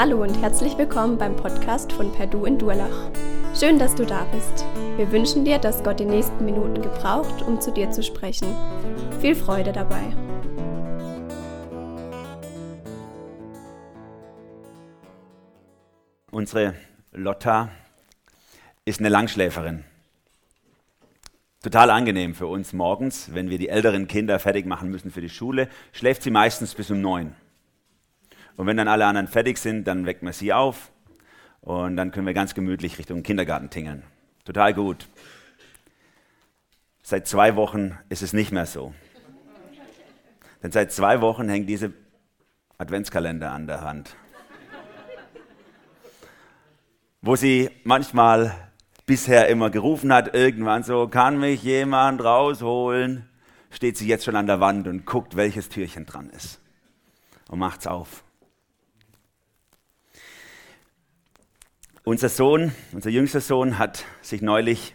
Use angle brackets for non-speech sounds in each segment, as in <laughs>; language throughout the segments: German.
Hallo und herzlich willkommen beim Podcast von Perdu in Durlach. Schön, dass du da bist. Wir wünschen dir, dass Gott die nächsten Minuten gebraucht, um zu dir zu sprechen. Viel Freude dabei. Unsere Lotta ist eine Langschläferin. Total angenehm für uns morgens, wenn wir die älteren Kinder fertig machen müssen für die Schule, schläft sie meistens bis um neun. Und wenn dann alle anderen fertig sind, dann weckt man sie auf und dann können wir ganz gemütlich Richtung Kindergarten tingeln. Total gut. Seit zwei Wochen ist es nicht mehr so. Denn seit zwei Wochen hängt diese Adventskalender an der Hand. Wo sie manchmal bisher immer gerufen hat, irgendwann so, kann mich jemand rausholen, steht sie jetzt schon an der Wand und guckt, welches Türchen dran ist. Und macht's auf. Unser Sohn, unser jüngster Sohn hat sich neulich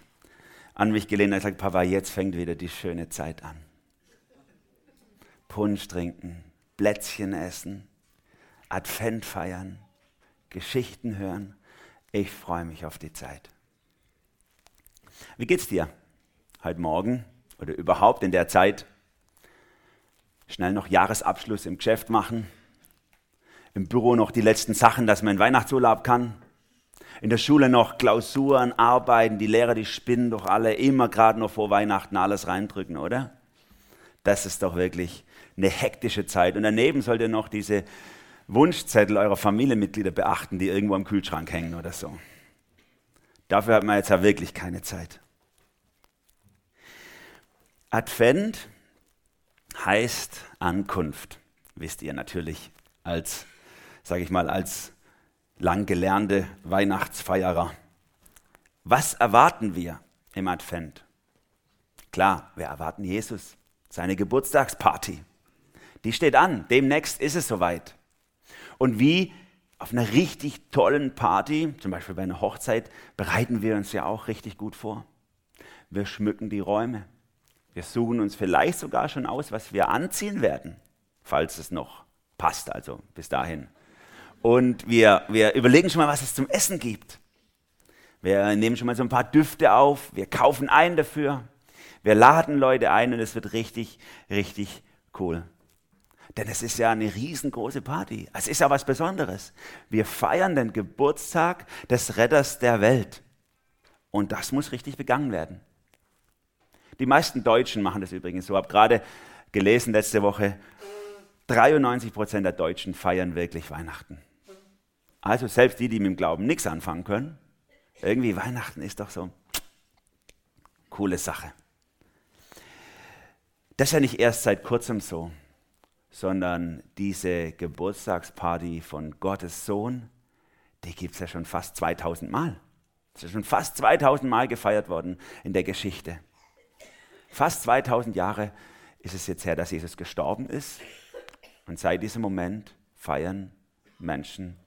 an mich gelehnt und gesagt, Papa, jetzt fängt wieder die schöne Zeit an. Punsch trinken, Plätzchen essen, Advent feiern, Geschichten hören. Ich freue mich auf die Zeit. Wie geht's dir heute Morgen oder überhaupt in der Zeit? Schnell noch Jahresabschluss im Geschäft machen, im Büro noch die letzten Sachen, dass man in Weihnachtsurlaub kann, in der Schule noch Klausuren, Arbeiten, die Lehrer, die spinnen doch alle immer gerade noch vor Weihnachten alles reindrücken, oder? Das ist doch wirklich eine hektische Zeit. Und daneben sollt ihr noch diese Wunschzettel eurer Familienmitglieder beachten, die irgendwo am Kühlschrank hängen oder so. Dafür hat man jetzt ja wirklich keine Zeit. Advent heißt Ankunft, wisst ihr natürlich als, sage ich mal, als lang gelernte Weihnachtsfeierer. Was erwarten wir im Advent? Klar, wir erwarten Jesus, seine Geburtstagsparty. Die steht an, demnächst ist es soweit. Und wie auf einer richtig tollen Party, zum Beispiel bei einer Hochzeit, bereiten wir uns ja auch richtig gut vor. Wir schmücken die Räume. Wir suchen uns vielleicht sogar schon aus, was wir anziehen werden, falls es noch passt, also bis dahin. Und wir, wir überlegen schon mal, was es zum Essen gibt. Wir nehmen schon mal so ein paar Düfte auf. Wir kaufen ein dafür. Wir laden Leute ein und es wird richtig, richtig cool. Denn es ist ja eine riesengroße Party. Es ist ja was Besonderes. Wir feiern den Geburtstag des Retters der Welt. Und das muss richtig begangen werden. Die meisten Deutschen machen das übrigens so. Ich habe gerade gelesen letzte Woche, 93 Prozent der Deutschen feiern wirklich Weihnachten. Also selbst die, die mit dem Glauben nichts anfangen können, irgendwie Weihnachten ist doch so coole Sache. Das ist ja nicht erst seit kurzem so, sondern diese Geburtstagsparty von Gottes Sohn, die gibt es ja schon fast 2000 Mal. Es ist schon fast 2000 Mal gefeiert worden in der Geschichte. Fast 2000 Jahre ist es jetzt her, dass Jesus gestorben ist. Und seit diesem Moment feiern Menschen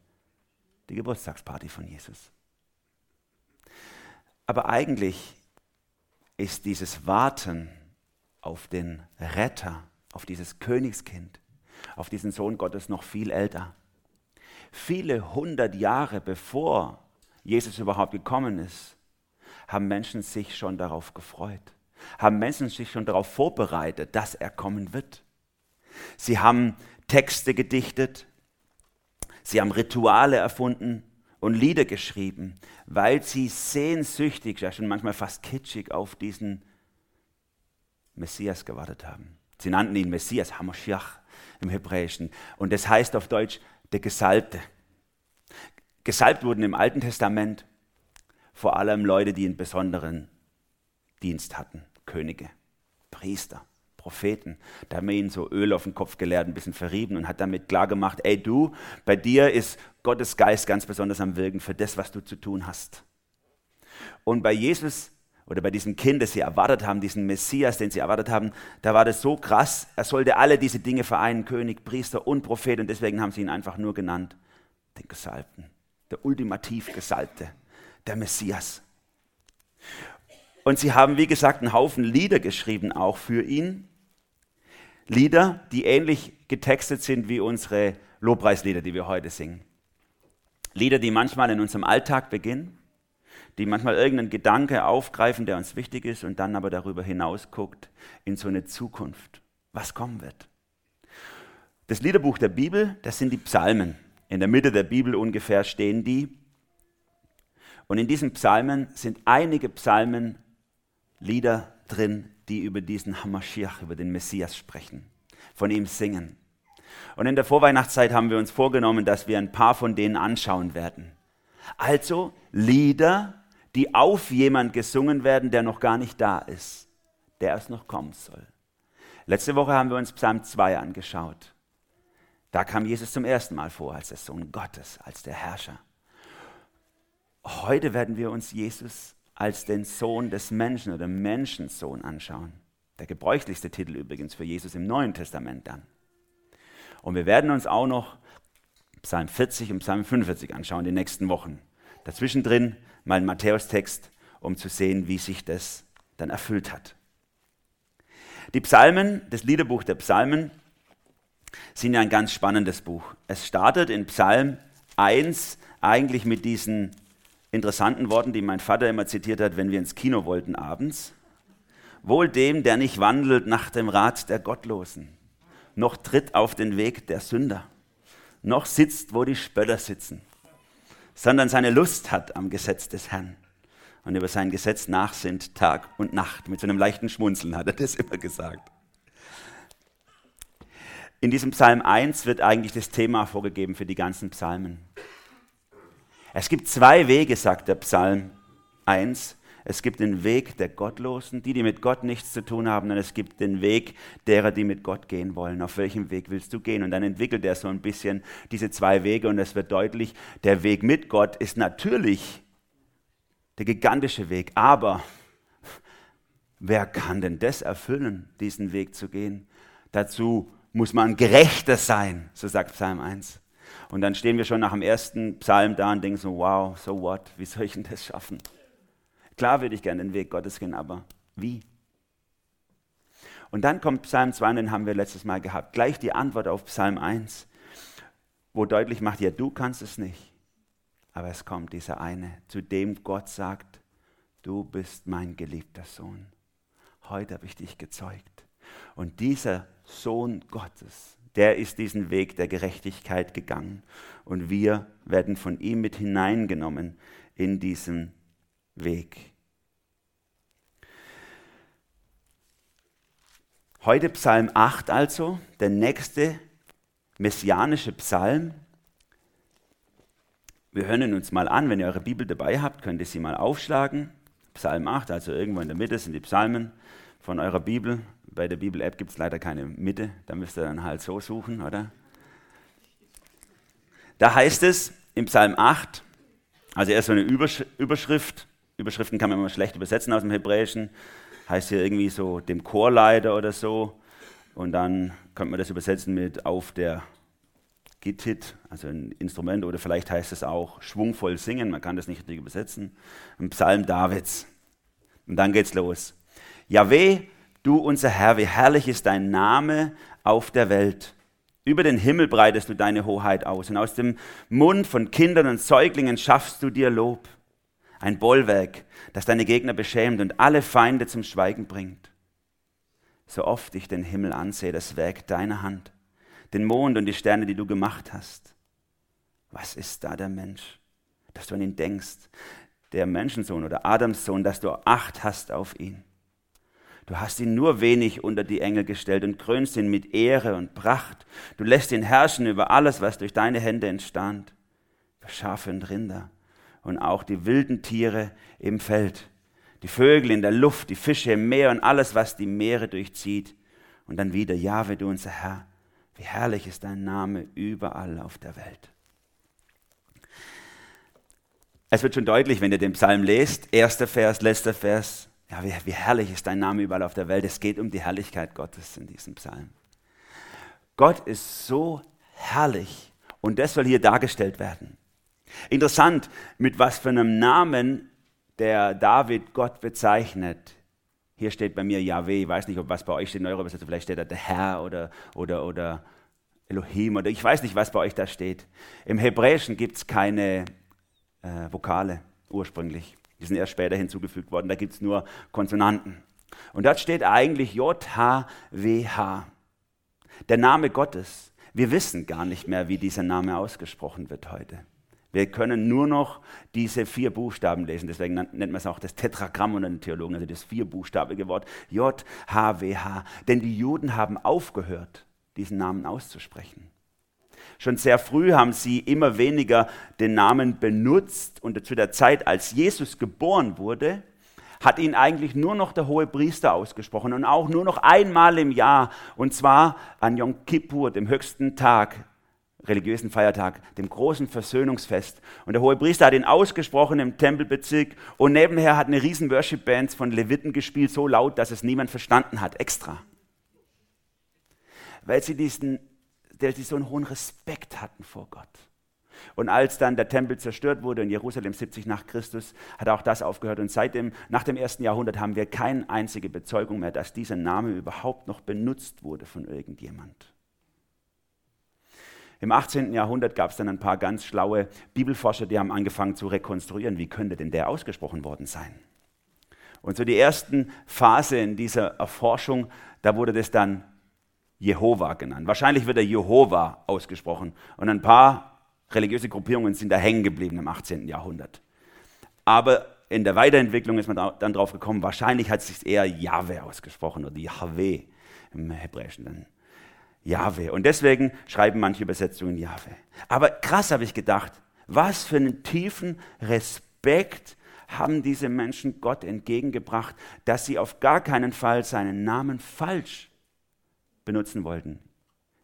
die Geburtstagsparty von Jesus. Aber eigentlich ist dieses Warten auf den Retter, auf dieses Königskind, auf diesen Sohn Gottes noch viel älter. Viele hundert Jahre bevor Jesus überhaupt gekommen ist, haben Menschen sich schon darauf gefreut, haben Menschen sich schon darauf vorbereitet, dass er kommen wird. Sie haben Texte gedichtet, Sie haben Rituale erfunden und Lieder geschrieben, weil sie sehnsüchtig, ja schon manchmal fast kitschig, auf diesen Messias gewartet haben. Sie nannten ihn Messias, Hamashiach im Hebräischen. Und das heißt auf Deutsch der Gesalbte. Gesalbt wurden im Alten Testament vor allem Leute, die einen besonderen Dienst hatten. Könige, Priester. Propheten. Da haben wir ihnen so Öl auf den Kopf geleert, ein bisschen verrieben und hat damit klar gemacht, ey du, bei dir ist Gottes Geist ganz besonders am Wirken für das, was du zu tun hast. Und bei Jesus oder bei diesem Kind, das sie erwartet haben, diesen Messias, den sie erwartet haben, da war das so krass, er sollte alle diese Dinge vereinen, König, Priester und Prophet und deswegen haben sie ihn einfach nur genannt, den Gesalbten, der ultimativ Gesalbte, der Messias. Und sie haben, wie gesagt, einen Haufen Lieder geschrieben, auch für ihn. Lieder, die ähnlich getextet sind wie unsere Lobpreislieder, die wir heute singen. Lieder, die manchmal in unserem Alltag beginnen, die manchmal irgendeinen Gedanke aufgreifen, der uns wichtig ist und dann aber darüber hinaus guckt in so eine Zukunft, was kommen wird. Das Liederbuch der Bibel, das sind die Psalmen. In der Mitte der Bibel ungefähr stehen die. Und in diesen Psalmen sind einige Psalmen Lieder drin, die über diesen Hamashiach, über den Messias sprechen, von ihm singen. Und in der Vorweihnachtszeit haben wir uns vorgenommen, dass wir ein paar von denen anschauen werden. Also Lieder, die auf jemand gesungen werden, der noch gar nicht da ist, der erst noch kommen soll. Letzte Woche haben wir uns Psalm 2 angeschaut. Da kam Jesus zum ersten Mal vor als der Sohn Gottes, als der Herrscher. Heute werden wir uns Jesus als den Sohn des Menschen oder Menschensohn anschauen. Der gebräuchlichste Titel übrigens für Jesus im Neuen Testament dann. Und wir werden uns auch noch Psalm 40 und Psalm 45 anschauen in den nächsten Wochen. Dazwischen drin mal ein Matthäus-Text, um zu sehen, wie sich das dann erfüllt hat. Die Psalmen, das Liederbuch der Psalmen, sind ja ein ganz spannendes Buch. Es startet in Psalm 1 eigentlich mit diesen interessanten Worten, die mein Vater immer zitiert hat, wenn wir ins Kino wollten abends. Wohl dem, der nicht wandelt nach dem Rat der Gottlosen, noch tritt auf den Weg der Sünder, noch sitzt, wo die Spötter sitzen, sondern seine Lust hat am Gesetz des Herrn und über sein Gesetz nachsinnt Tag und Nacht. Mit so einem leichten Schmunzeln hat er das immer gesagt. In diesem Psalm 1 wird eigentlich das Thema vorgegeben für die ganzen Psalmen. Es gibt zwei Wege, sagt der Psalm 1. Es gibt den Weg der Gottlosen, die, die mit Gott nichts zu tun haben, und es gibt den Weg derer, die mit Gott gehen wollen. Auf welchem Weg willst du gehen? Und dann entwickelt er so ein bisschen diese zwei Wege und es wird deutlich, der Weg mit Gott ist natürlich der gigantische Weg, aber wer kann denn das erfüllen, diesen Weg zu gehen? Dazu muss man gerechter sein, so sagt Psalm 1. Und dann stehen wir schon nach dem ersten Psalm da und denken so, wow, so what, wie soll ich denn das schaffen? Klar würde ich gerne den Weg Gottes gehen, aber wie? Und dann kommt Psalm 2, den haben wir letztes Mal gehabt. Gleich die Antwort auf Psalm 1, wo deutlich macht, ja, du kannst es nicht. Aber es kommt dieser eine, zu dem Gott sagt, du bist mein geliebter Sohn. Heute habe ich dich gezeugt. Und dieser Sohn Gottes, der ist diesen Weg der Gerechtigkeit gegangen. Und wir werden von ihm mit hineingenommen in diesen Weg. Heute Psalm 8 also, der nächste messianische Psalm. Wir hören ihn uns mal an, wenn ihr eure Bibel dabei habt, könnt ihr sie mal aufschlagen. Psalm 8, also irgendwo in der Mitte sind die Psalmen von eurer Bibel. Bei der Bibel-App gibt es leider keine Mitte, da müsst ihr dann halt so suchen, oder? Da heißt es im Psalm 8, also erst so eine Überschrift, Überschriften kann man immer schlecht übersetzen aus dem Hebräischen, heißt hier irgendwie so dem Chorleiter oder so. Und dann könnte man das übersetzen mit auf der Gittit, also ein Instrument, oder vielleicht heißt es auch schwungvoll singen, man kann das nicht richtig übersetzen. Ein Psalm Davids. Und dann geht's los. Yahweh, Du, unser Herr, wie herrlich ist dein Name auf der Welt. Über den Himmel breitest du deine Hoheit aus und aus dem Mund von Kindern und Säuglingen schaffst du dir Lob. Ein Bollwerk, das deine Gegner beschämt und alle Feinde zum Schweigen bringt. So oft ich den Himmel ansehe, das Werk deiner Hand, den Mond und die Sterne, die du gemacht hast. Was ist da der Mensch, dass du an ihn denkst, der Menschensohn oder Adamssohn, dass du Acht hast auf ihn? Du hast ihn nur wenig unter die Engel gestellt und krönst ihn mit Ehre und Pracht. Du lässt ihn herrschen über alles, was durch deine Hände entstand. Über Schafe und Rinder und auch die wilden Tiere im Feld, die Vögel in der Luft, die Fische im Meer und alles, was die Meere durchzieht. Und dann wieder, Jahwe, du unser Herr, wie herrlich ist dein Name überall auf der Welt. Es wird schon deutlich, wenn ihr den Psalm lest, erster Vers, letzter Vers, ja, wie, wie herrlich ist dein Name überall auf der Welt. Es geht um die Herrlichkeit Gottes in diesem Psalm. Gott ist so herrlich und das soll hier dargestellt werden. Interessant, mit was für einem Namen der David Gott bezeichnet. Hier steht bei mir Yahweh, ich weiß nicht, ob was bei euch steht in eurer Übersetzung, vielleicht steht da der Herr oder, oder, oder Elohim oder ich weiß nicht, was bei euch da steht. Im Hebräischen gibt es keine äh, Vokale ursprünglich. Die sind erst später hinzugefügt worden. Da gibt es nur Konsonanten. Und dort steht eigentlich J-H-W-H. Der Name Gottes. Wir wissen gar nicht mehr, wie dieser Name ausgesprochen wird heute. Wir können nur noch diese vier Buchstaben lesen. Deswegen nennt man es auch das Tetragramm unter den Theologen, also das vierbuchstabige Wort J, H, W, H. Denn die Juden haben aufgehört, diesen Namen auszusprechen. Schon sehr früh haben sie immer weniger den Namen benutzt und zu der Zeit, als Jesus geboren wurde, hat ihn eigentlich nur noch der hohe Priester ausgesprochen und auch nur noch einmal im Jahr und zwar an Yom Kippur, dem höchsten Tag, religiösen Feiertag, dem großen Versöhnungsfest. Und der hohe Priester hat ihn ausgesprochen im Tempelbezirk und nebenher hat eine riesen Worship-Band von Leviten gespielt, so laut, dass es niemand verstanden hat, extra. Weil sie diesen der sie so einen hohen Respekt hatten vor Gott. Und als dann der Tempel zerstört wurde in Jerusalem 70 nach Christus, hat auch das aufgehört. Und seitdem, nach dem ersten Jahrhundert, haben wir keine einzige Bezeugung mehr, dass dieser Name überhaupt noch benutzt wurde von irgendjemand. Im 18. Jahrhundert gab es dann ein paar ganz schlaue Bibelforscher, die haben angefangen zu rekonstruieren, wie könnte denn der ausgesprochen worden sein. Und so die ersten Phase in dieser Erforschung, da wurde das dann Jehova genannt. Wahrscheinlich wird er Jehova ausgesprochen. Und ein paar religiöse Gruppierungen sind da hängen geblieben im 18. Jahrhundert. Aber in der Weiterentwicklung ist man dann drauf gekommen, wahrscheinlich hat es sich eher Jahwe ausgesprochen oder Yahweh im Hebräischen dann. Jahwe. Und deswegen schreiben manche Übersetzungen Jahwe. Aber krass habe ich gedacht, was für einen tiefen Respekt haben diese Menschen Gott entgegengebracht, dass sie auf gar keinen Fall seinen Namen falsch benutzen wollten.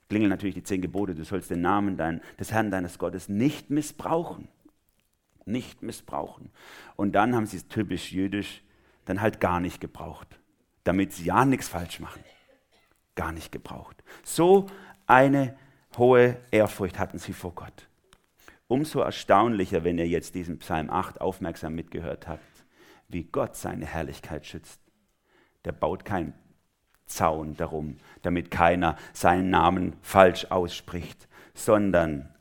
Klingeln natürlich die zehn Gebote, du sollst den Namen dein, des Herrn deines Gottes nicht missbrauchen. Nicht missbrauchen. Und dann haben sie es typisch jüdisch dann halt gar nicht gebraucht, damit sie ja nichts falsch machen. Gar nicht gebraucht. So eine hohe Ehrfurcht hatten sie vor Gott. Umso erstaunlicher, wenn ihr jetzt diesen Psalm 8 aufmerksam mitgehört habt, wie Gott seine Herrlichkeit schützt. Der baut kein Zaun darum, damit keiner seinen Namen falsch ausspricht, sondern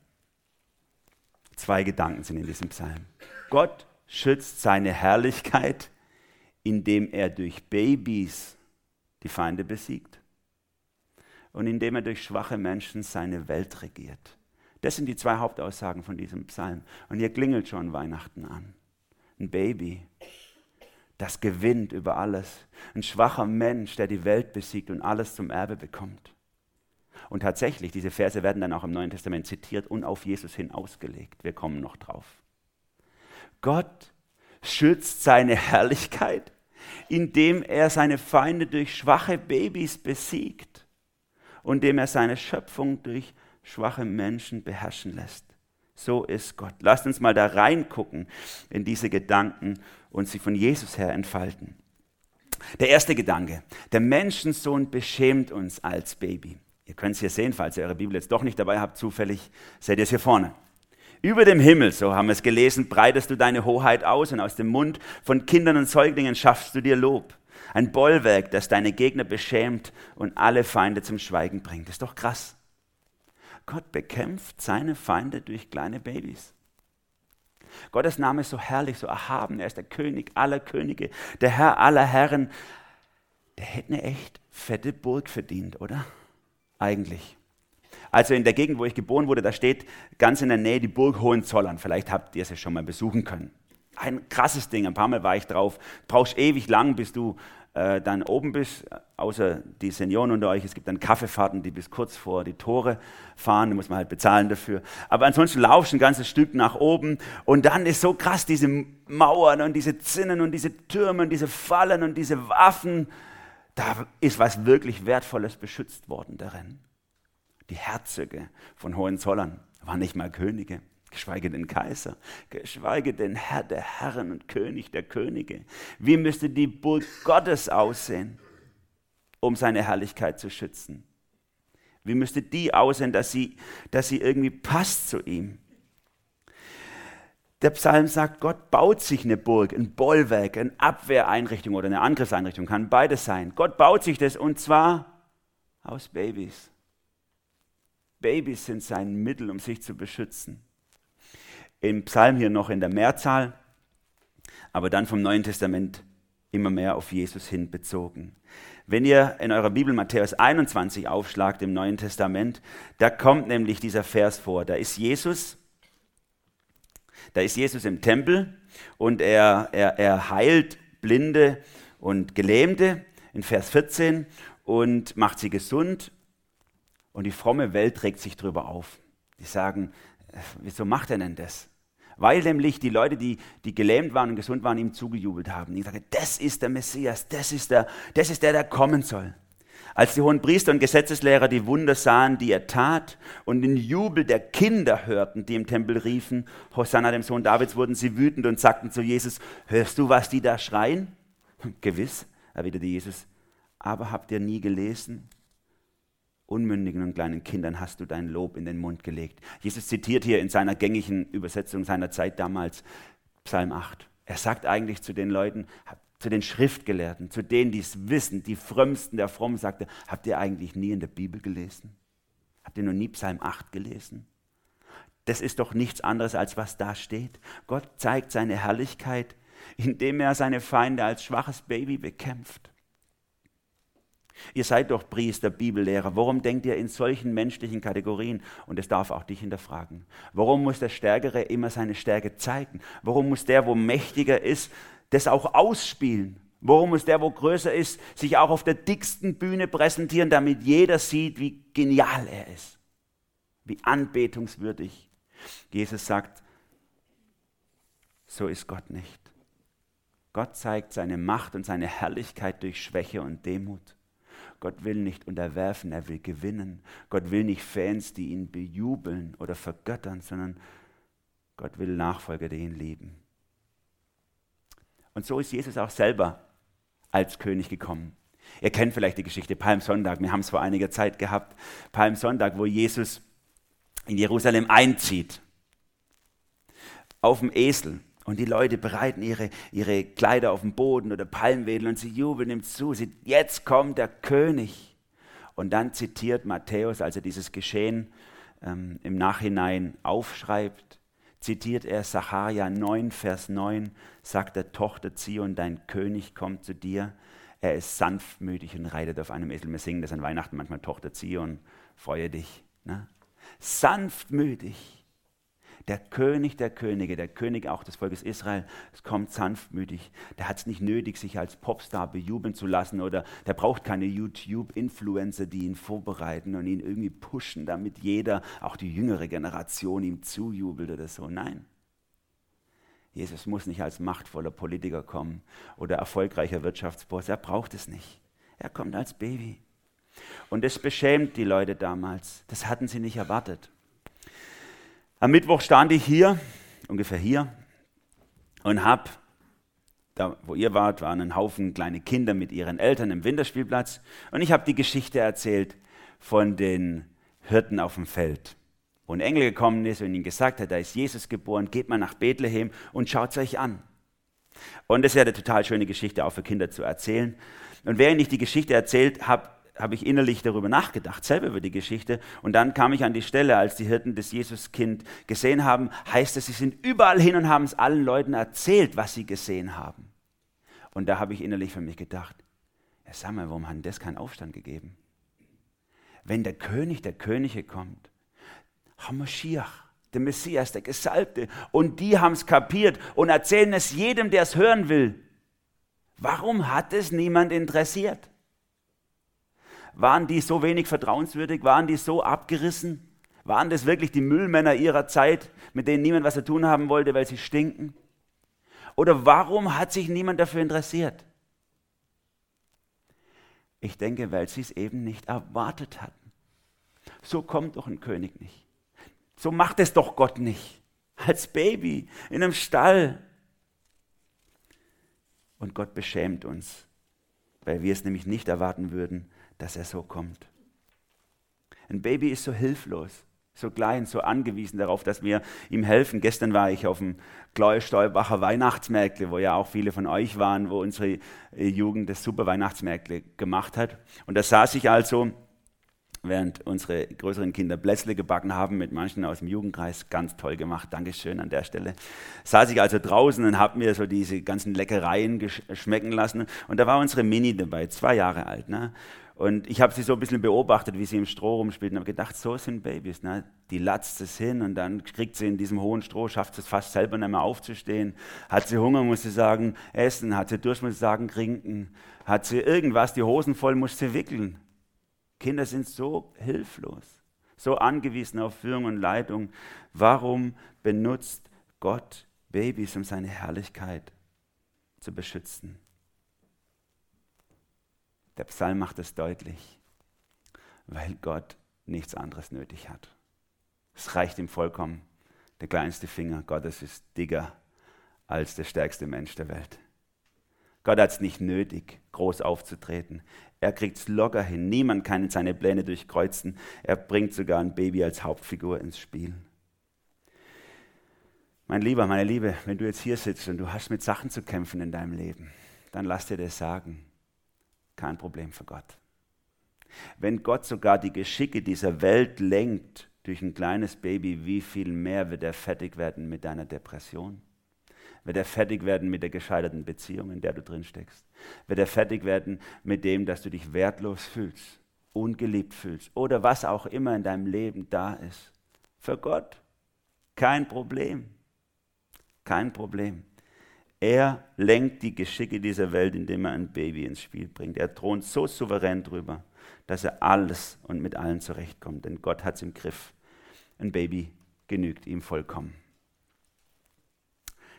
zwei Gedanken sind in diesem Psalm. Gott schützt seine Herrlichkeit, indem er durch Babys die Feinde besiegt und indem er durch schwache Menschen seine Welt regiert. Das sind die zwei Hauptaussagen von diesem Psalm. Und hier klingelt schon Weihnachten an. Ein Baby, das gewinnt über alles. Ein schwacher Mensch, der die Welt besiegt und alles zum Erbe bekommt. Und tatsächlich, diese Verse werden dann auch im Neuen Testament zitiert und auf Jesus hin ausgelegt. Wir kommen noch drauf. Gott schützt seine Herrlichkeit, indem er seine Feinde durch schwache Babys besiegt und indem er seine Schöpfung durch schwache Menschen beherrschen lässt. So ist Gott. Lasst uns mal da reingucken in diese Gedanken und sie von Jesus her entfalten. Der erste Gedanke, der Menschensohn beschämt uns als Baby. Ihr könnt es hier sehen, falls ihr eure Bibel jetzt doch nicht dabei habt, zufällig seht ihr es hier vorne. Über dem Himmel, so haben wir es gelesen, breitest du deine Hoheit aus und aus dem Mund von Kindern und Säuglingen schaffst du dir Lob. Ein Bollwerk, das deine Gegner beschämt und alle Feinde zum Schweigen bringt. Das ist doch krass. Gott bekämpft seine Feinde durch kleine Babys. Gottes Name ist so herrlich, so erhaben. Er ist der König aller Könige, der Herr aller Herren. Der hätte eine echt fette Burg verdient, oder? Eigentlich. Also in der Gegend, wo ich geboren wurde, da steht ganz in der Nähe die Burg Hohenzollern. Vielleicht habt ihr sie schon mal besuchen können. Ein krasses Ding, ein paar Mal war ich drauf. Brauchst ewig lang, bis du äh, dann oben bist, außer die Senioren unter euch, es gibt dann Kaffeefahrten, die bis kurz vor die Tore fahren, da muss man halt bezahlen dafür. Aber ansonsten laufst du ein ganzes Stück nach oben und dann ist so krass diese Mauern und diese Zinnen und diese Türme und diese Fallen und diese Waffen. Da ist was wirklich Wertvolles beschützt worden darin. Die Herzöge von Hohenzollern waren nicht mal Könige geschweige denn Kaiser, geschweige denn Herr der Herren und König der Könige. Wie müsste die Burg Gottes aussehen, um seine Herrlichkeit zu schützen? Wie müsste die aussehen, dass sie, dass sie irgendwie passt zu ihm? Der Psalm sagt, Gott baut sich eine Burg, ein Bollwerk, eine Abwehreinrichtung oder eine Angriffseinrichtung, kann beides sein. Gott baut sich das und zwar aus Babys. Babys sind sein Mittel, um sich zu beschützen. Im Psalm hier noch in der Mehrzahl, aber dann vom Neuen Testament immer mehr auf Jesus hin bezogen. Wenn ihr in eurer Bibel Matthäus 21 aufschlagt im Neuen Testament, da kommt nämlich dieser Vers vor. Da ist Jesus, da ist Jesus im Tempel und er, er, er heilt Blinde und Gelähmte in Vers 14 und macht sie gesund. Und die fromme Welt trägt sich darüber auf. Die sagen, äh, wieso macht er denn das? Weil nämlich die Leute, die, die gelähmt waren und gesund waren, ihm zugejubelt haben. Die sagen, das ist der Messias, das ist der, das ist der, der kommen soll. Als die hohen Priester und Gesetzeslehrer die Wunder sahen, die er tat, und den Jubel der Kinder hörten, die im Tempel riefen, Hosanna dem Sohn Davids, wurden sie wütend und sagten zu Jesus, hörst du, was die da schreien? Gewiss, erwiderte Jesus, aber habt ihr nie gelesen? Unmündigen und kleinen Kindern hast du dein Lob in den Mund gelegt. Jesus zitiert hier in seiner gängigen Übersetzung seiner Zeit damals Psalm 8. Er sagt eigentlich zu den Leuten, zu den Schriftgelehrten, zu denen, die es wissen, die Frömmsten der Frommen, sagte, habt ihr eigentlich nie in der Bibel gelesen? Habt ihr noch nie Psalm 8 gelesen? Das ist doch nichts anderes, als was da steht. Gott zeigt seine Herrlichkeit, indem er seine Feinde als schwaches Baby bekämpft. Ihr seid doch Priester, Bibellehrer. Warum denkt ihr in solchen menschlichen Kategorien? Und es darf auch dich hinterfragen. Warum muss der Stärkere immer seine Stärke zeigen? Warum muss der, wo mächtiger ist, das auch ausspielen? Warum muss der, wo größer ist, sich auch auf der dicksten Bühne präsentieren, damit jeder sieht, wie genial er ist? Wie anbetungswürdig. Jesus sagt, so ist Gott nicht. Gott zeigt seine Macht und seine Herrlichkeit durch Schwäche und Demut. Gott will nicht unterwerfen, er will gewinnen. Gott will nicht Fans, die ihn bejubeln oder vergöttern, sondern Gott will Nachfolger, die ihn lieben. Und so ist Jesus auch selber als König gekommen. Ihr kennt vielleicht die Geschichte Palmsonntag, wir haben es vor einiger Zeit gehabt. Palmsonntag, wo Jesus in Jerusalem einzieht. Auf dem Esel. Und die Leute bereiten ihre, ihre Kleider auf dem Boden oder Palmwedel und sie jubeln ihm zu. Sie, jetzt kommt der König. Und dann zitiert Matthäus, als er dieses Geschehen ähm, im Nachhinein aufschreibt, zitiert er Sacharja 9, Vers 9, sagt der Tochter Zion, dein König kommt zu dir. Er ist sanftmütig und reitet auf einem Esel. Wir singen das an Weihnachten manchmal, Tochter Zion, freue dich. Ne? Sanftmütig der König der Könige, der König auch des Volkes Israel, es kommt sanftmütig. Der hat es nicht nötig, sich als Popstar bejubeln zu lassen oder der braucht keine YouTube-Influencer, die ihn vorbereiten und ihn irgendwie pushen, damit jeder, auch die jüngere Generation, ihm zujubelt oder so. Nein. Jesus muss nicht als machtvoller Politiker kommen oder erfolgreicher Wirtschaftsboss. Er braucht es nicht. Er kommt als Baby. Und das beschämt die Leute damals. Das hatten sie nicht erwartet. Am Mittwoch stand ich hier, ungefähr hier, und habe, da wo ihr wart, waren ein Haufen kleine Kinder mit ihren Eltern im Winterspielplatz. Und ich habe die Geschichte erzählt von den Hirten auf dem Feld. Wo ein Engel gekommen ist und ihnen gesagt hat, da ist Jesus geboren, geht mal nach Bethlehem und schaut es euch an. Und das ist ja eine total schöne Geschichte auch für Kinder zu erzählen. Und während ich die Geschichte erzählt habe, habe ich innerlich darüber nachgedacht, selber über die Geschichte. Und dann kam ich an die Stelle, als die Hirten das Jesuskind gesehen haben, heißt es, sie sind überall hin und haben es allen Leuten erzählt, was sie gesehen haben. Und da habe ich innerlich für mich gedacht, ja, sag mal, warum hat das keinen Aufstand gegeben? Wenn der König der Könige kommt, Hamashiach, der Messias, der Gesalbte, und die haben es kapiert und erzählen es jedem, der es hören will. Warum hat es niemand interessiert? Waren die so wenig vertrauenswürdig? Waren die so abgerissen? Waren das wirklich die Müllmänner ihrer Zeit, mit denen niemand was zu tun haben wollte, weil sie stinken? Oder warum hat sich niemand dafür interessiert? Ich denke, weil sie es eben nicht erwartet hatten. So kommt doch ein König nicht. So macht es doch Gott nicht. Als Baby in einem Stall. Und Gott beschämt uns, weil wir es nämlich nicht erwarten würden, dass er so kommt. Ein Baby ist so hilflos, so klein, so angewiesen darauf, dass wir ihm helfen. Gestern war ich auf dem Gläu-Stolbacher Weihnachtsmärkte, wo ja auch viele von euch waren, wo unsere äh, Jugend das super Weihnachtsmärkte gemacht hat. Und da saß ich also während unsere größeren Kinder Plätzle gebacken haben mit manchen aus dem Jugendkreis. Ganz toll gemacht, Dankeschön an der Stelle. Saß ich also draußen und habe mir so diese ganzen Leckereien schmecken lassen. Und da war unsere Mini dabei, zwei Jahre alt. Ne? Und ich habe sie so ein bisschen beobachtet, wie sie im Stroh rumspielt und habe gedacht, so sind Babys. Ne? Die latzt es hin und dann kriegt sie in diesem hohen Stroh, schafft es fast selber nicht mehr aufzustehen. Hat sie Hunger, muss sie sagen, essen. Hat sie Durst, muss sie sagen, trinken. Hat sie irgendwas, die Hosen voll, muss sie wickeln. Kinder sind so hilflos, so angewiesen auf Führung und Leitung. Warum benutzt Gott Babys, um seine Herrlichkeit zu beschützen? Der Psalm macht es deutlich, weil Gott nichts anderes nötig hat. Es reicht ihm vollkommen. Der kleinste Finger Gottes ist dicker als der stärkste Mensch der Welt. Gott hat es nicht nötig, groß aufzutreten. Er kriegt es locker hin. Niemand kann seine Pläne durchkreuzen. Er bringt sogar ein Baby als Hauptfigur ins Spiel. Mein Lieber, meine Liebe, wenn du jetzt hier sitzt und du hast mit Sachen zu kämpfen in deinem Leben, dann lass dir das sagen. Kein Problem für Gott. Wenn Gott sogar die Geschicke dieser Welt lenkt durch ein kleines Baby, wie viel mehr wird er fertig werden mit deiner Depression? Wird er fertig werden mit der gescheiterten Beziehung, in der du drin steckst? Wird er fertig werden mit dem, dass du dich wertlos fühlst, ungeliebt fühlst oder was auch immer in deinem Leben da ist? Für Gott kein Problem. Kein Problem. Er lenkt die Geschicke dieser Welt, indem er ein Baby ins Spiel bringt. Er thront so souverän drüber, dass er alles und mit allen zurechtkommt. Denn Gott hat es im Griff. Ein Baby genügt ihm vollkommen.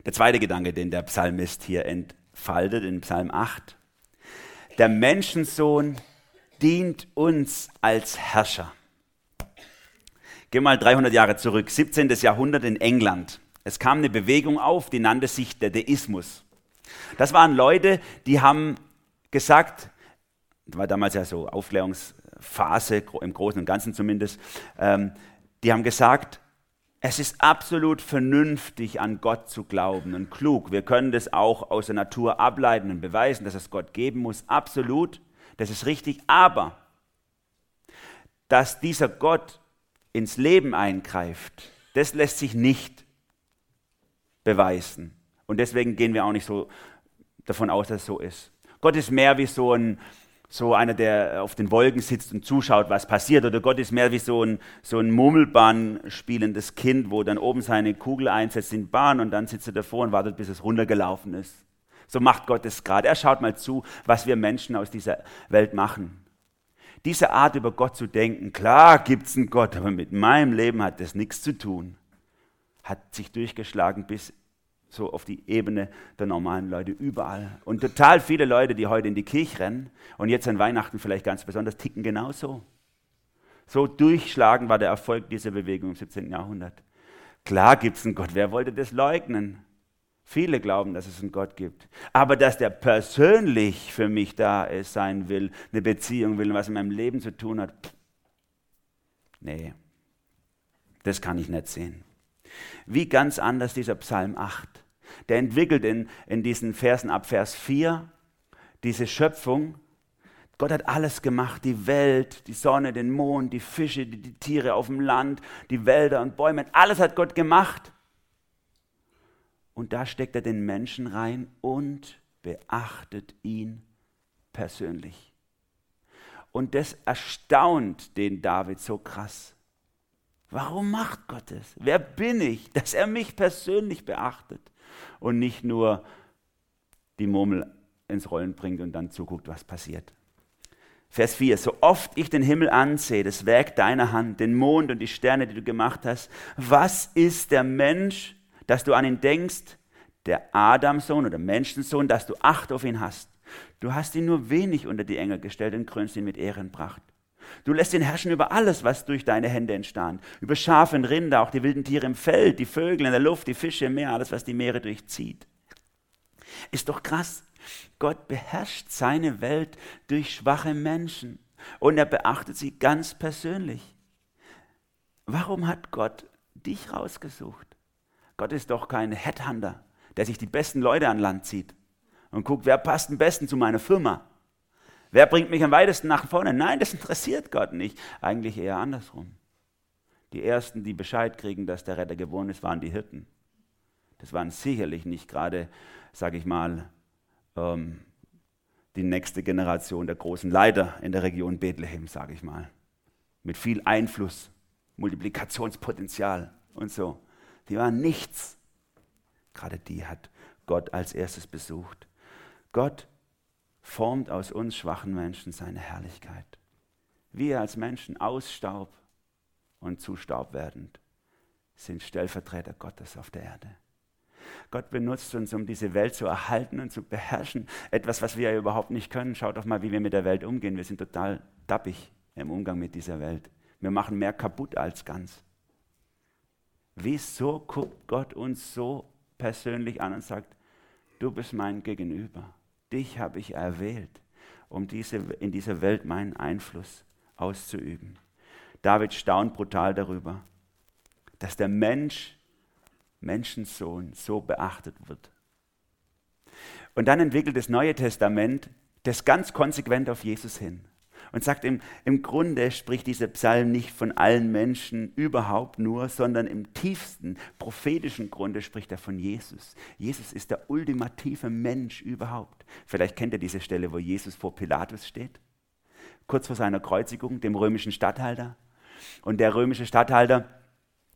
Der zweite Gedanke, den der Psalmist hier entfaltet in Psalm 8. Der Menschensohn dient uns als Herrscher. Geh mal 300 Jahre zurück, 17. Jahrhundert in England. Es kam eine Bewegung auf, die nannte sich der Deismus. Das waren Leute, die haben gesagt, war damals ja so Aufklärungsphase, im Großen und Ganzen zumindest, ähm, die haben gesagt, es ist absolut vernünftig, an Gott zu glauben und klug. Wir können das auch aus der Natur ableiten und beweisen, dass es Gott geben muss. Absolut, das ist richtig. Aber dass dieser Gott ins Leben eingreift, das lässt sich nicht beweisen. Und deswegen gehen wir auch nicht so davon aus, dass es so ist. Gott ist mehr wie so ein, so einer, der auf den Wolken sitzt und zuschaut, was passiert. Oder Gott ist mehr wie so ein, so ein Murmelbahn spielendes Kind, wo dann oben seine Kugel einsetzt in Bahn und dann sitzt er davor und wartet, bis es runtergelaufen ist. So macht Gott es gerade. Er schaut mal zu, was wir Menschen aus dieser Welt machen. Diese Art über Gott zu denken, klar gibt es einen Gott, aber mit meinem Leben hat das nichts zu tun, hat sich durchgeschlagen bis so auf die Ebene der normalen Leute überall. Und total viele Leute, die heute in die Kirche rennen und jetzt an Weihnachten vielleicht ganz besonders ticken genauso. So durchschlagen war der Erfolg dieser Bewegung im 17. Jahrhundert. Klar gibt es einen Gott, wer wollte das leugnen? Viele glauben, dass es einen Gott gibt. Aber dass der persönlich für mich da ist, sein will, eine Beziehung will, was in meinem Leben zu tun hat, nee, das kann ich nicht sehen. Wie ganz anders dieser Psalm 8 der entwickelt in, in diesen Versen ab Vers 4 diese Schöpfung. Gott hat alles gemacht, die Welt, die Sonne, den Mond, die Fische, die, die Tiere auf dem Land, die Wälder und Bäume, alles hat Gott gemacht. Und da steckt er den Menschen rein und beachtet ihn persönlich. Und das erstaunt den David so krass. Warum macht Gott es? Wer bin ich, dass er mich persönlich beachtet? und nicht nur die Murmel ins Rollen bringt und dann zuguckt, was passiert. Vers 4, so oft ich den Himmel ansehe, das Werk deiner Hand, den Mond und die Sterne, die du gemacht hast, was ist der Mensch, dass du an ihn denkst, der Adamsohn oder Menschensohn, dass du Acht auf ihn hast. Du hast ihn nur wenig unter die Engel gestellt und krönst ihn mit Ehrenpracht. Du lässt ihn herrschen über alles, was durch deine Hände entstand. Über Schafe und Rinder, auch die wilden Tiere im Feld, die Vögel in der Luft, die Fische im Meer, alles, was die Meere durchzieht. Ist doch krass. Gott beherrscht seine Welt durch schwache Menschen und er beachtet sie ganz persönlich. Warum hat Gott dich rausgesucht? Gott ist doch kein Headhunter, der sich die besten Leute an Land zieht und guckt, wer passt am besten zu meiner Firma. Wer bringt mich am weitesten nach vorne? Nein, das interessiert Gott nicht. Eigentlich eher andersrum. Die ersten, die Bescheid kriegen, dass der Retter geboren ist, waren die Hirten. Das waren sicherlich nicht gerade, sage ich mal, ähm, die nächste Generation der großen Leiter in der Region Bethlehem, sage ich mal. Mit viel Einfluss, Multiplikationspotenzial und so. Die waren nichts. Gerade die hat Gott als erstes besucht. Gott formt aus uns schwachen Menschen seine Herrlichkeit. Wir als Menschen aus Staub und zu Staub werdend sind Stellvertreter Gottes auf der Erde. Gott benutzt uns, um diese Welt zu erhalten und zu beherrschen. Etwas, was wir ja überhaupt nicht können. Schaut doch mal, wie wir mit der Welt umgehen. Wir sind total dappig im Umgang mit dieser Welt. Wir machen mehr kaputt als ganz. Wieso guckt Gott uns so persönlich an und sagt, du bist mein Gegenüber. Dich habe ich erwählt, um diese, in dieser Welt meinen Einfluss auszuüben. David staunt brutal darüber, dass der Mensch, Menschensohn, so beachtet wird. Und dann entwickelt das Neue Testament das ganz konsequent auf Jesus hin und sagt, im, im Grunde spricht dieser Psalm nicht von allen Menschen überhaupt nur, sondern im tiefsten prophetischen Grunde spricht er von Jesus. Jesus ist der ultimative Mensch überhaupt. Vielleicht kennt ihr diese Stelle, wo Jesus vor Pilatus steht, kurz vor seiner Kreuzigung, dem römischen Statthalter. Und der römische Statthalter,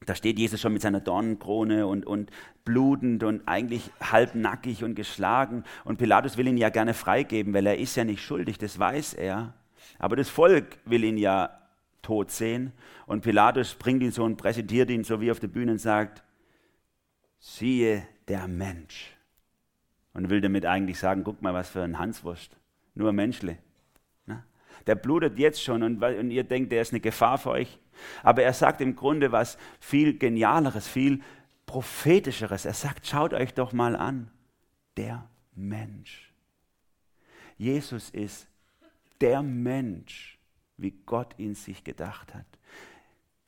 da steht Jesus schon mit seiner Dornenkrone und, und blutend und eigentlich halbnackig und geschlagen. Und Pilatus will ihn ja gerne freigeben, weil er ist ja nicht schuldig, das weiß er. Aber das Volk will ihn ja tot sehen. Und Pilatus bringt ihn so und präsentiert ihn so wie auf der Bühne und sagt, siehe der Mensch. Und will damit eigentlich sagen, guck mal, was für ein Hanswurst. Nur ein Menschle. Ne? Der blutet jetzt schon und, und ihr denkt, der ist eine Gefahr für euch. Aber er sagt im Grunde was viel Genialeres, viel Prophetischeres. Er sagt, schaut euch doch mal an. Der Mensch. Jesus ist der Mensch, wie Gott ihn sich gedacht hat.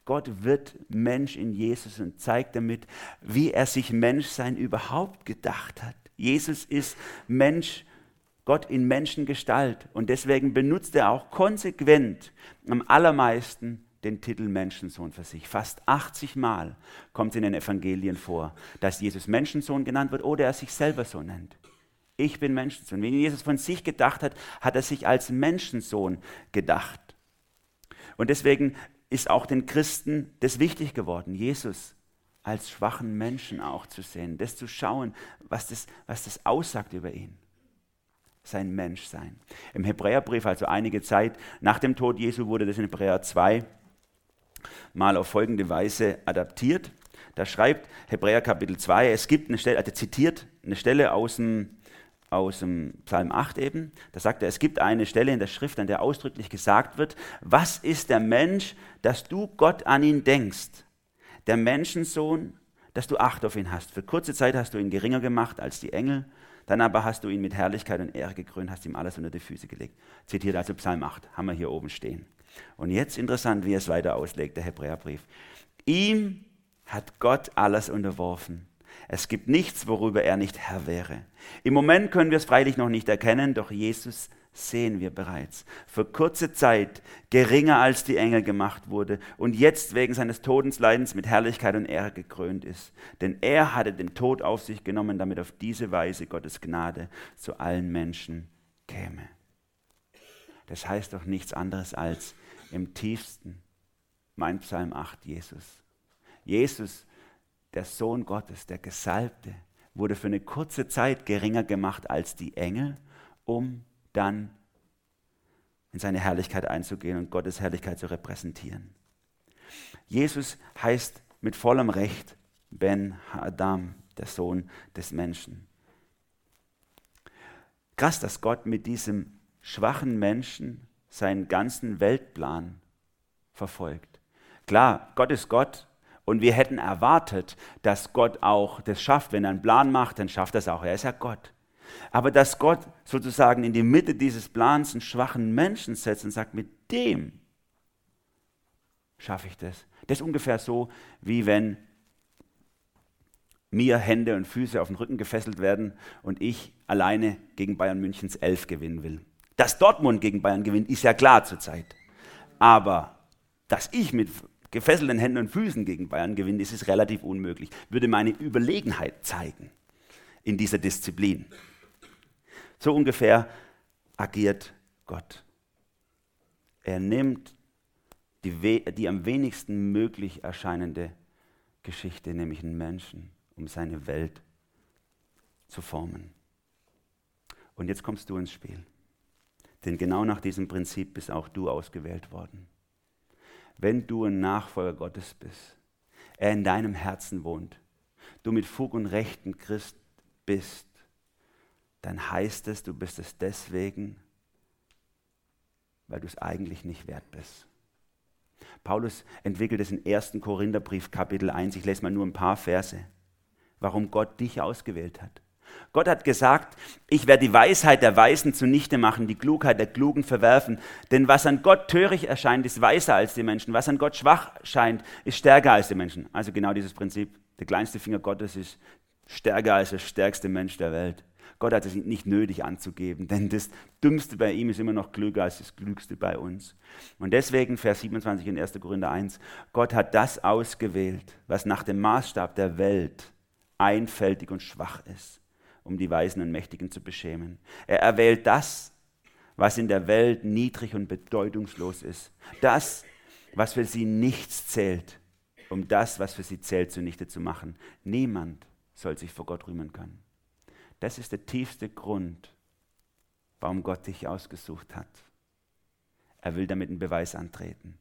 Gott wird Mensch in Jesus und zeigt damit, wie er sich Menschsein überhaupt gedacht hat. Jesus ist Mensch, Gott in Menschengestalt und deswegen benutzt er auch konsequent am allermeisten den Titel Menschensohn für sich. Fast 80 Mal kommt es in den Evangelien vor, dass Jesus Menschensohn genannt wird oder er sich selber so nennt. Ich bin Menschensohn. Wenn Jesus von sich gedacht hat, hat er sich als Menschensohn gedacht. Und deswegen ist auch den Christen das wichtig geworden, Jesus als schwachen Menschen auch zu sehen, das zu schauen, was das, was das aussagt über ihn. Sein Menschsein. Im Hebräerbrief, also einige Zeit nach dem Tod Jesu, wurde das in Hebräer 2 mal auf folgende Weise adaptiert. Da schreibt Hebräer Kapitel 2, es gibt eine Stelle, also zitiert eine Stelle aus dem aus dem Psalm 8 eben. Da sagt er, es gibt eine Stelle in der Schrift, an der ausdrücklich gesagt wird, was ist der Mensch, dass du Gott an ihn denkst? Der Menschensohn, dass du Acht auf ihn hast. Für kurze Zeit hast du ihn geringer gemacht als die Engel, dann aber hast du ihn mit Herrlichkeit und Ehre gekrönt, hast ihm alles unter die Füße gelegt. Zitiert also Psalm 8, haben wir hier oben stehen. Und jetzt interessant, wie er es weiter auslegt, der Hebräerbrief. Ihm hat Gott alles unterworfen es gibt nichts, worüber er nicht Herr wäre. Im Moment können wir es freilich noch nicht erkennen, doch Jesus sehen wir bereits. Für kurze Zeit geringer als die Engel gemacht wurde und jetzt wegen seines Todesleidens mit Herrlichkeit und Ehre gekrönt ist. Denn er hatte den Tod auf sich genommen, damit auf diese Weise Gottes Gnade zu allen Menschen käme. Das heißt doch nichts anderes als im tiefsten, mein Psalm 8, Jesus. Jesus der Sohn Gottes, der Gesalbte, wurde für eine kurze Zeit geringer gemacht als die Engel, um dann in seine Herrlichkeit einzugehen und Gottes Herrlichkeit zu repräsentieren. Jesus heißt mit vollem Recht Ben Adam, der Sohn des Menschen. Krass, dass Gott mit diesem schwachen Menschen seinen ganzen Weltplan verfolgt. Klar, Gott ist Gott und wir hätten erwartet, dass Gott auch das schafft. Wenn er einen Plan macht, dann schafft er es auch. Er ist ja Gott. Aber dass Gott sozusagen in die Mitte dieses Plans einen schwachen Menschen setzt und sagt, mit dem schaffe ich das. Das ist ungefähr so, wie wenn mir Hände und Füße auf den Rücken gefesselt werden und ich alleine gegen Bayern Münchens Elf gewinnen will. Dass Dortmund gegen Bayern gewinnt, ist ja klar zurzeit. Aber dass ich mit gefesselten Händen und Füßen gegen Bayern gewinne, ist es relativ unmöglich. Würde meine Überlegenheit zeigen in dieser Disziplin. So ungefähr agiert Gott. Er nimmt die, die am wenigsten möglich erscheinende Geschichte, nämlich einen Menschen, um seine Welt zu formen. Und jetzt kommst du ins Spiel. Denn genau nach diesem Prinzip bist auch du ausgewählt worden. Wenn du ein Nachfolger Gottes bist, er in deinem Herzen wohnt, du mit Fug und Rechten Christ bist, dann heißt es, du bist es deswegen, weil du es eigentlich nicht wert bist. Paulus entwickelt es im 1. Korintherbrief Kapitel 1. Ich lese mal nur ein paar Verse, warum Gott dich ausgewählt hat. Gott hat gesagt, ich werde die Weisheit der Weisen zunichte machen, die Klugheit der Klugen verwerfen. Denn was an Gott töricht erscheint, ist weiser als die Menschen. Was an Gott schwach scheint, ist stärker als die Menschen. Also genau dieses Prinzip. Der kleinste Finger Gottes ist stärker als der stärkste Mensch der Welt. Gott hat es nicht nötig anzugeben, denn das Dümmste bei ihm ist immer noch klüger als das Klügste bei uns. Und deswegen, Vers 27 in 1. Korinther 1, Gott hat das ausgewählt, was nach dem Maßstab der Welt einfältig und schwach ist, um die Weisen und Mächtigen zu beschämen. Er erwählt das, was in der Welt niedrig und bedeutungslos ist. Das, was für sie nichts zählt, um das, was für sie zählt, zunichte zu machen. Niemand soll sich vor Gott rühmen können. Das ist der tiefste Grund, warum Gott dich ausgesucht hat. Er will damit einen Beweis antreten.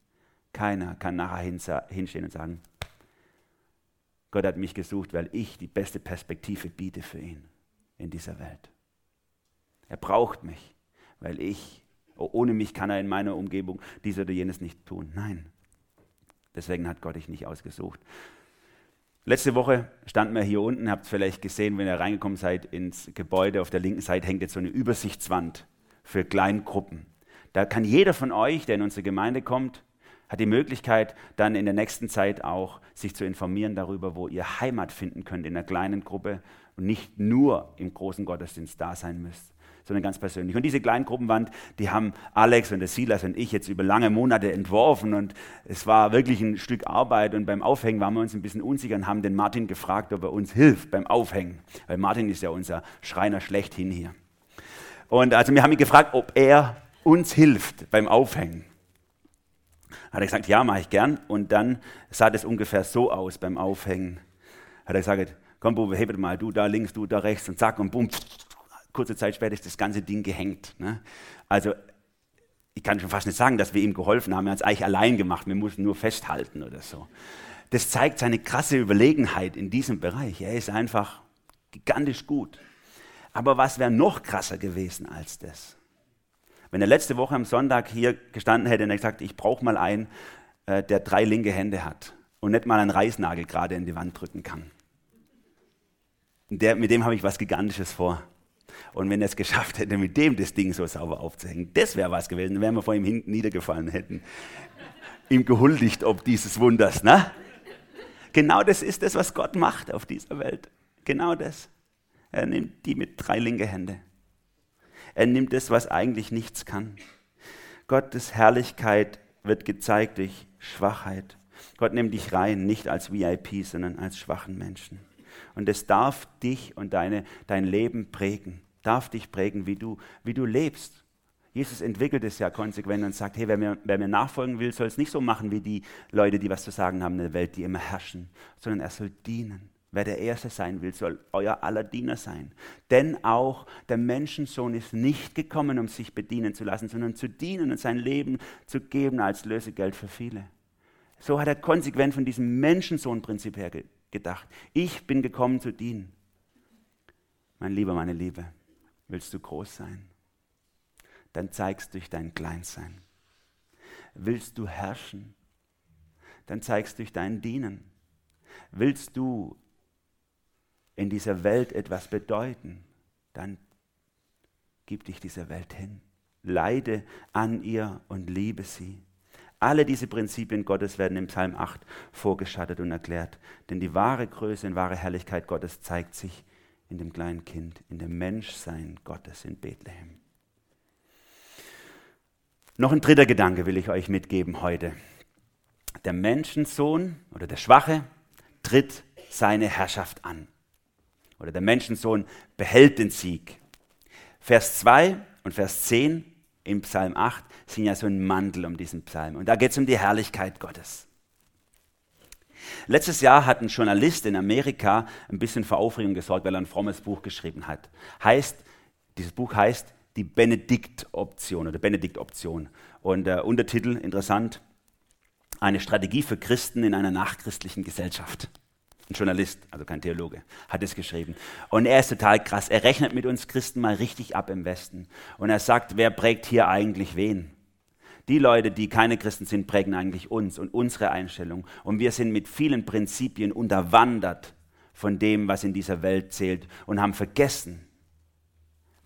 Keiner kann nachher hinstehen und sagen, Gott hat mich gesucht, weil ich die beste Perspektive biete für ihn in dieser Welt. Er braucht mich, weil ich, oh, ohne mich kann er in meiner Umgebung dies oder jenes nicht tun. Nein, deswegen hat Gott dich nicht ausgesucht. Letzte Woche standen wir hier unten, habt es vielleicht gesehen, wenn ihr reingekommen seid ins Gebäude. Auf der linken Seite hängt jetzt so eine Übersichtswand für Kleingruppen. Da kann jeder von euch, der in unsere Gemeinde kommt, hat die Möglichkeit, dann in der nächsten Zeit auch sich zu informieren darüber, wo ihr Heimat finden könnt in einer kleinen Gruppe und nicht nur im großen Gottesdienst da sein müsst sondern ganz persönlich. Und diese Kleingruppenwand, die haben Alex und der Silas und ich jetzt über lange Monate entworfen und es war wirklich ein Stück Arbeit und beim Aufhängen waren wir uns ein bisschen unsicher und haben den Martin gefragt, ob er uns hilft beim Aufhängen, weil Martin ist ja unser Schreiner schlechthin hier. Und also wir haben ihn gefragt, ob er uns hilft beim Aufhängen. Hat er gesagt, ja, mache ich gern. Und dann sah das ungefähr so aus beim Aufhängen. Hat er gesagt, komm, Bube, hebet mal, du da links, du da rechts und zack und bumm, kurze Zeit später ist das ganze Ding gehängt. Ne? Also ich kann schon fast nicht sagen, dass wir ihm geholfen haben. Er hat es eigentlich allein gemacht. Wir mussten nur festhalten oder so. Das zeigt seine krasse Überlegenheit in diesem Bereich. Er ist einfach gigantisch gut. Aber was wäre noch krasser gewesen als das? Wenn er letzte Woche am Sonntag hier gestanden hätte und er gesagt, ich brauche mal einen, äh, der drei linke Hände hat und nicht mal einen Reißnagel gerade in die Wand drücken kann. Der, mit dem habe ich was Gigantisches vor. Und wenn er es geschafft hätte, mit dem das Ding so sauber aufzuhängen, das wäre was gewesen, dann wären wir vor ihm hinten niedergefallen, hätten ihm gehuldigt ob dieses Wunders. Ne? Genau das ist das, was Gott macht auf dieser Welt. Genau das. Er nimmt die mit drei linke Hände. Er nimmt das, was eigentlich nichts kann. Gottes Herrlichkeit wird gezeigt durch Schwachheit. Gott nimmt dich rein, nicht als VIP, sondern als schwachen Menschen. Und es darf dich und deine, dein Leben prägen, darf dich prägen, wie du, wie du lebst. Jesus entwickelt es ja konsequent und sagt, hey, wer mir, wer mir nachfolgen will, soll es nicht so machen wie die Leute, die was zu sagen haben in der Welt, die immer herrschen, sondern er soll dienen. Wer der Erste sein will, soll euer aller Diener sein. Denn auch der Menschensohn ist nicht gekommen, um sich bedienen zu lassen, sondern zu dienen und sein Leben zu geben als Lösegeld für viele. So hat er konsequent von diesem Menschensohn-Prinzip her gedacht. Ich bin gekommen zu dienen. Mein Lieber, meine Liebe, willst du groß sein? Dann zeigst durch dein Kleinsein. Willst du herrschen? Dann zeigst durch dein Dienen. Willst du in dieser Welt etwas bedeuten? Dann gib dich dieser Welt hin. Leide an ihr und liebe sie. Alle diese Prinzipien Gottes werden im Psalm 8 vorgeschattet und erklärt. Denn die wahre Größe und wahre Herrlichkeit Gottes zeigt sich in dem kleinen Kind, in dem Menschsein Gottes in Bethlehem. Noch ein dritter Gedanke will ich euch mitgeben heute. Der Menschensohn oder der Schwache tritt seine Herrschaft an. Oder der Menschensohn behält den Sieg. Vers 2 und Vers 10 im Psalm 8 sind ja so ein Mantel um diesen Psalm. Und da geht es um die Herrlichkeit Gottes. Letztes Jahr hat ein Journalist in Amerika ein bisschen für Aufregung gesorgt, weil er ein frommes Buch geschrieben hat. Heißt, dieses Buch heißt die Benedikt-Option oder Benedikt-Option. Und der Untertitel, interessant, eine Strategie für Christen in einer nachchristlichen Gesellschaft. Ein Journalist, also kein Theologe, hat es geschrieben. Und er ist total krass. Er rechnet mit uns Christen mal richtig ab im Westen. Und er sagt, wer prägt hier eigentlich wen? Die Leute, die keine Christen sind, prägen eigentlich uns und unsere Einstellung. Und wir sind mit vielen Prinzipien unterwandert von dem, was in dieser Welt zählt und haben vergessen,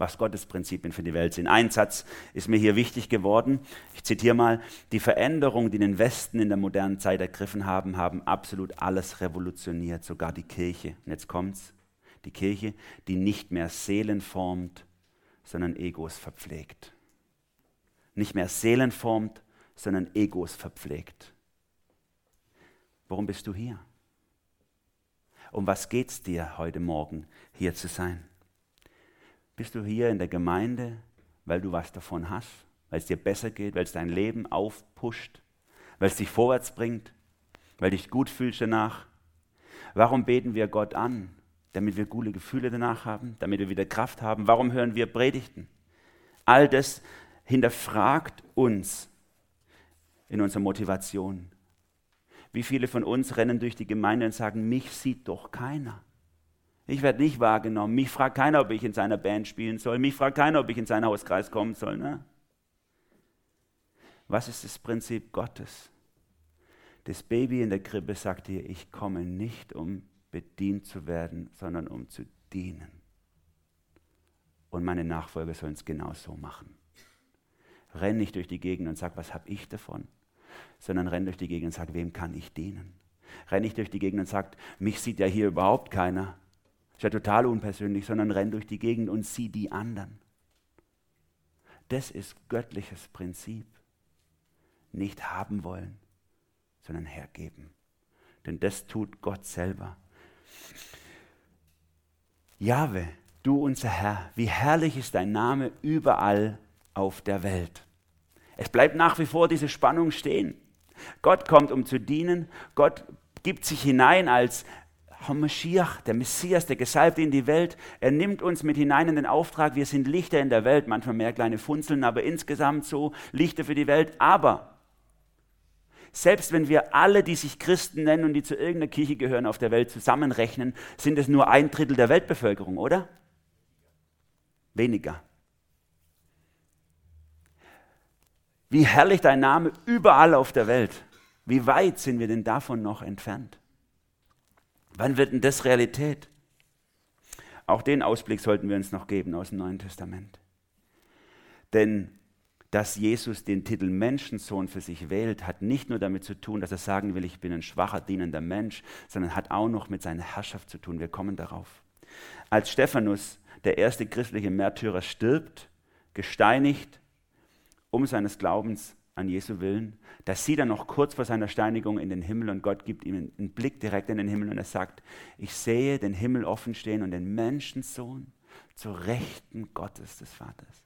was Gottes Prinzipien für die Welt sind. Ein Satz ist mir hier wichtig geworden. Ich zitiere mal, die Veränderungen, die den Westen in der modernen Zeit ergriffen haben, haben absolut alles revolutioniert, sogar die Kirche. Und jetzt kommt's, die Kirche, die nicht mehr Seelen formt, sondern Egos verpflegt. Nicht mehr Seelen formt, sondern Egos verpflegt. Warum bist du hier? Um was geht's dir heute Morgen, hier zu sein? Bist du hier in der Gemeinde, weil du was davon hast, weil es dir besser geht, weil es dein Leben aufpusht, weil es dich vorwärts bringt, weil dich gut fühlst danach? Warum beten wir Gott an? Damit wir gute Gefühle danach haben, damit wir wieder Kraft haben. Warum hören wir Predigten? All das hinterfragt uns in unserer Motivation. Wie viele von uns rennen durch die Gemeinde und sagen, mich sieht doch keiner. Ich werde nicht wahrgenommen. Mich fragt keiner, ob ich in seiner Band spielen soll. Mich fragt keiner, ob ich in seinen Hauskreis kommen soll. Ne? Was ist das Prinzip Gottes? Das Baby in der Krippe sagt dir, ich komme nicht, um bedient zu werden, sondern um zu dienen. Und meine Nachfolger sollen es genauso machen. Renn nicht durch die Gegend und sag, was habe ich davon? Sondern renn durch die Gegend und sag, wem kann ich dienen? Renn nicht durch die Gegend und sag, mich sieht ja hier überhaupt keiner. Ist ja total unpersönlich, sondern renn durch die Gegend und sieh die anderen. Das ist göttliches Prinzip. Nicht haben wollen, sondern hergeben. Denn das tut Gott selber. Jahwe, du unser Herr, wie herrlich ist dein Name überall auf der Welt. Es bleibt nach wie vor diese Spannung stehen. Gott kommt, um zu dienen. Gott gibt sich hinein als Hamashiach, der Messias, der Gesalbte in die Welt. Er nimmt uns mit hinein in den Auftrag. Wir sind Lichter in der Welt, manchmal mehr kleine Funzeln, aber insgesamt so Lichter für die Welt. Aber selbst wenn wir alle, die sich Christen nennen und die zu irgendeiner Kirche gehören, auf der Welt zusammenrechnen, sind es nur ein Drittel der Weltbevölkerung, oder? Weniger. Wie herrlich dein Name überall auf der Welt. Wie weit sind wir denn davon noch entfernt? Wann wird denn das Realität? Auch den Ausblick sollten wir uns noch geben aus dem Neuen Testament. Denn dass Jesus den Titel Menschensohn für sich wählt, hat nicht nur damit zu tun, dass er sagen will, ich bin ein schwacher, dienender Mensch, sondern hat auch noch mit seiner Herrschaft zu tun. Wir kommen darauf. Als Stephanus, der erste christliche Märtyrer, stirbt, gesteinigt um seines Glaubens an Jesu willen, da sieht er noch kurz vor seiner Steinigung in den Himmel und Gott gibt ihm einen Blick direkt in den Himmel und er sagt, ich sehe den Himmel offen stehen und den Menschensohn zur Rechten Gottes des Vaters.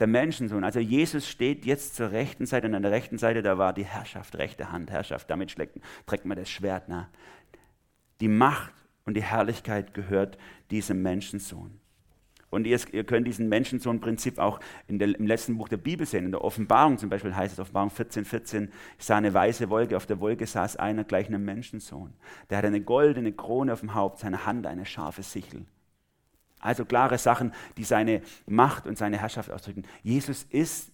Der Menschensohn, also Jesus steht jetzt zur rechten Seite und an der rechten Seite, da war die Herrschaft, rechte Hand, Herrschaft, damit schlägt, trägt man das Schwert. Na. Die Macht und die Herrlichkeit gehört diesem Menschensohn. Und ihr, ihr könnt diesen Menschensohn-Prinzip auch der, im letzten Buch der Bibel sehen. In der Offenbarung zum Beispiel heißt es, Offenbarung 14, 14, ich sah eine weiße Wolke, auf der Wolke saß einer gleich einem Menschensohn. Der hatte eine goldene Krone auf dem Haupt, seine Hand eine scharfe Sichel. Also klare Sachen, die seine Macht und seine Herrschaft ausdrücken. Jesus ist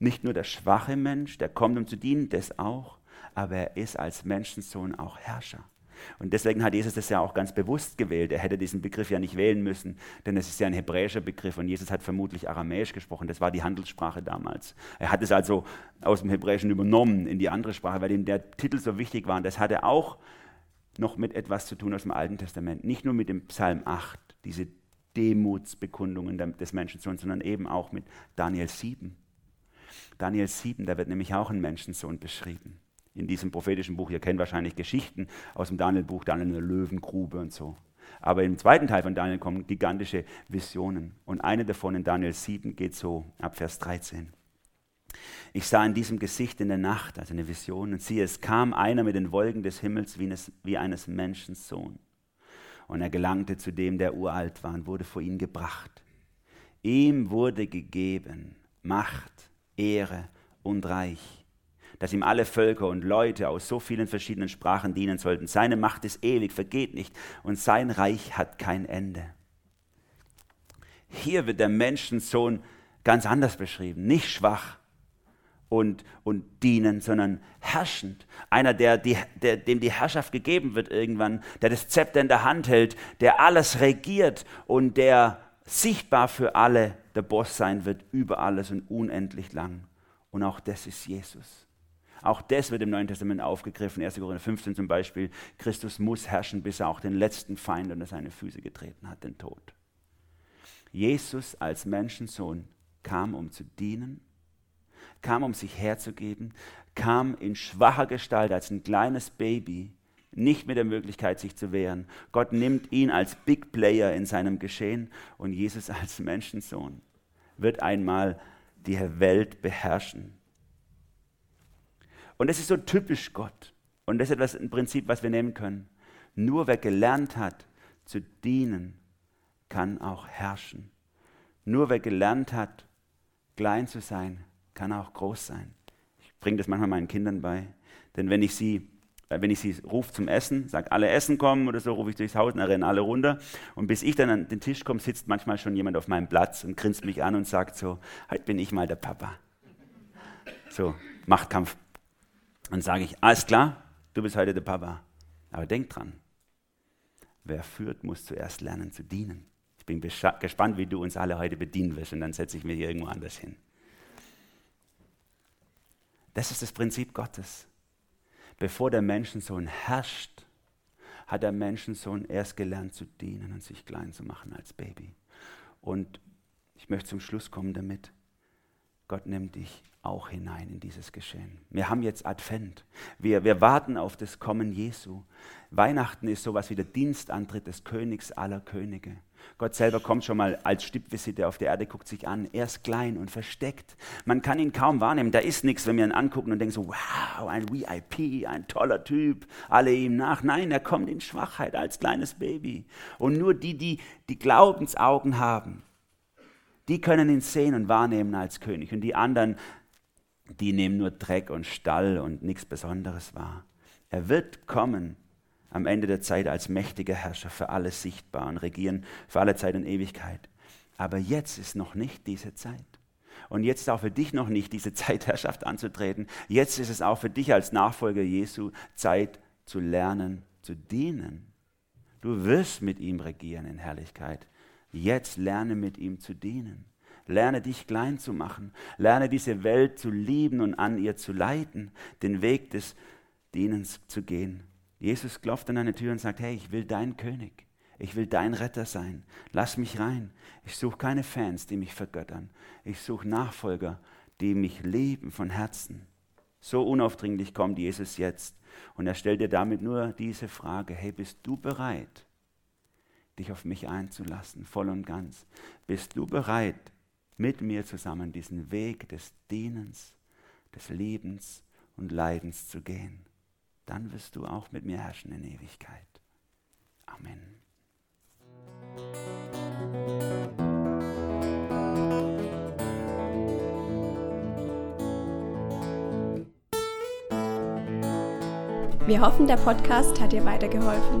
nicht nur der schwache Mensch, der kommt, um zu dienen, das auch, aber er ist als Menschensohn auch Herrscher. Und deswegen hat Jesus das ja auch ganz bewusst gewählt. Er hätte diesen Begriff ja nicht wählen müssen, denn es ist ja ein hebräischer Begriff und Jesus hat vermutlich Aramäisch gesprochen. Das war die Handelssprache damals. Er hat es also aus dem Hebräischen übernommen in die andere Sprache, weil ihm der Titel so wichtig war. Und das hatte auch noch mit etwas zu tun aus dem Alten Testament. Nicht nur mit dem Psalm 8, diese Demutsbekundungen des Menschensohns, sondern eben auch mit Daniel 7. Daniel 7, da wird nämlich auch ein Menschensohn beschrieben. In diesem prophetischen Buch, ihr kennt wahrscheinlich Geschichten aus dem Daniel-Buch, Daniel in der Löwengrube und so. Aber im zweiten Teil von Daniel kommen gigantische Visionen. Und eine davon in Daniel 7 geht so ab Vers 13. Ich sah in diesem Gesicht in der Nacht, also eine Vision, und siehe, es kam einer mit den Wolken des Himmels wie eines, wie eines Menschen Sohn. Und er gelangte zu dem, der uralt war, und wurde vor ihn gebracht. Ihm wurde gegeben Macht, Ehre und Reich, dass ihm alle Völker und Leute aus so vielen verschiedenen Sprachen dienen sollten. Seine Macht ist ewig, vergeht nicht, und sein Reich hat kein Ende. Hier wird der Menschensohn ganz anders beschrieben, nicht schwach, und, und dienen, sondern herrschend. Einer, der, die, der, dem die Herrschaft gegeben wird irgendwann, der das Zepter in der Hand hält, der alles regiert und der sichtbar für alle der Boss sein wird, über alles und unendlich lang. Und auch das ist Jesus. Auch das wird im Neuen Testament aufgegriffen. 1. Korinther 15 zum Beispiel. Christus muss herrschen, bis er auch den letzten Feind unter seine Füße getreten hat, den Tod. Jesus als Menschensohn kam, um zu dienen kam, um sich herzugeben, kam in schwacher Gestalt als ein kleines Baby, nicht mit der Möglichkeit, sich zu wehren. Gott nimmt ihn als Big Player in seinem Geschehen und Jesus als Menschensohn wird einmal die Welt beherrschen. Und das ist so typisch Gott. Und das ist etwas, ein Prinzip, was wir nehmen können. Nur wer gelernt hat zu dienen, kann auch herrschen. Nur wer gelernt hat, klein zu sein, kann auch groß sein. Ich bringe das manchmal meinen Kindern bei. Denn wenn ich sie, äh, wenn ich sie rufe zum Essen, sage alle Essen kommen oder so, rufe ich durchs Haus und rennen alle runter. Und bis ich dann an den Tisch komme, sitzt manchmal schon jemand auf meinem Platz und grinst mich an und sagt so, heute bin ich mal der Papa. So, Machtkampf. Dann sage ich, alles klar, du bist heute der Papa. Aber denk dran, wer führt, muss zuerst lernen zu dienen. Ich bin gespannt, wie du uns alle heute bedienen wirst und dann setze ich mich irgendwo anders hin. Das ist das Prinzip Gottes. Bevor der Menschensohn herrscht, hat der Menschensohn erst gelernt zu dienen und sich klein zu machen als Baby. Und ich möchte zum Schluss kommen damit. Gott nimmt dich auch hinein in dieses Geschehen. Wir haben jetzt Advent. Wir, wir warten auf das Kommen Jesu. Weihnachten ist sowas wie der Dienstantritt des Königs aller Könige. Gott selber kommt schon mal als Stippvisite auf die Erde, guckt sich an. Er ist klein und versteckt. Man kann ihn kaum wahrnehmen. Da ist nichts, wenn wir ihn angucken und denken so, wow, ein VIP, ein toller Typ, alle ihm nach. Nein, er kommt in Schwachheit als kleines Baby. Und nur die, die die Glaubensaugen haben, die können ihn sehen und wahrnehmen als König. Und die anderen, die nehmen nur Dreck und Stall und nichts Besonderes wahr. Er wird kommen am Ende der Zeit als mächtiger Herrscher für alles sichtbar und regieren für alle Zeit und Ewigkeit. Aber jetzt ist noch nicht diese Zeit. Und jetzt ist auch für dich noch nicht diese <laughs> Zeitherrschaft anzutreten. Jetzt ist es auch für dich als Nachfolger Jesu Zeit zu lernen, zu dienen. Du wirst mit ihm regieren in Herrlichkeit. Jetzt lerne mit ihm zu dienen. Lerne dich klein zu machen. Lerne diese Welt zu lieben und an ihr zu leiten, den Weg des Dienens zu gehen. Jesus klopft an deine Tür und sagt, hey, ich will dein König. Ich will dein Retter sein. Lass mich rein. Ich suche keine Fans, die mich vergöttern. Ich suche Nachfolger, die mich lieben von Herzen. So unaufdringlich kommt Jesus jetzt. Und er stellt dir damit nur diese Frage, hey, bist du bereit, dich auf mich einzulassen, voll und ganz? Bist du bereit, mit mir zusammen diesen Weg des Dienens, des Lebens und Leidens zu gehen? dann wirst du auch mit mir herrschen in Ewigkeit. Amen. Wir hoffen, der Podcast hat dir weitergeholfen.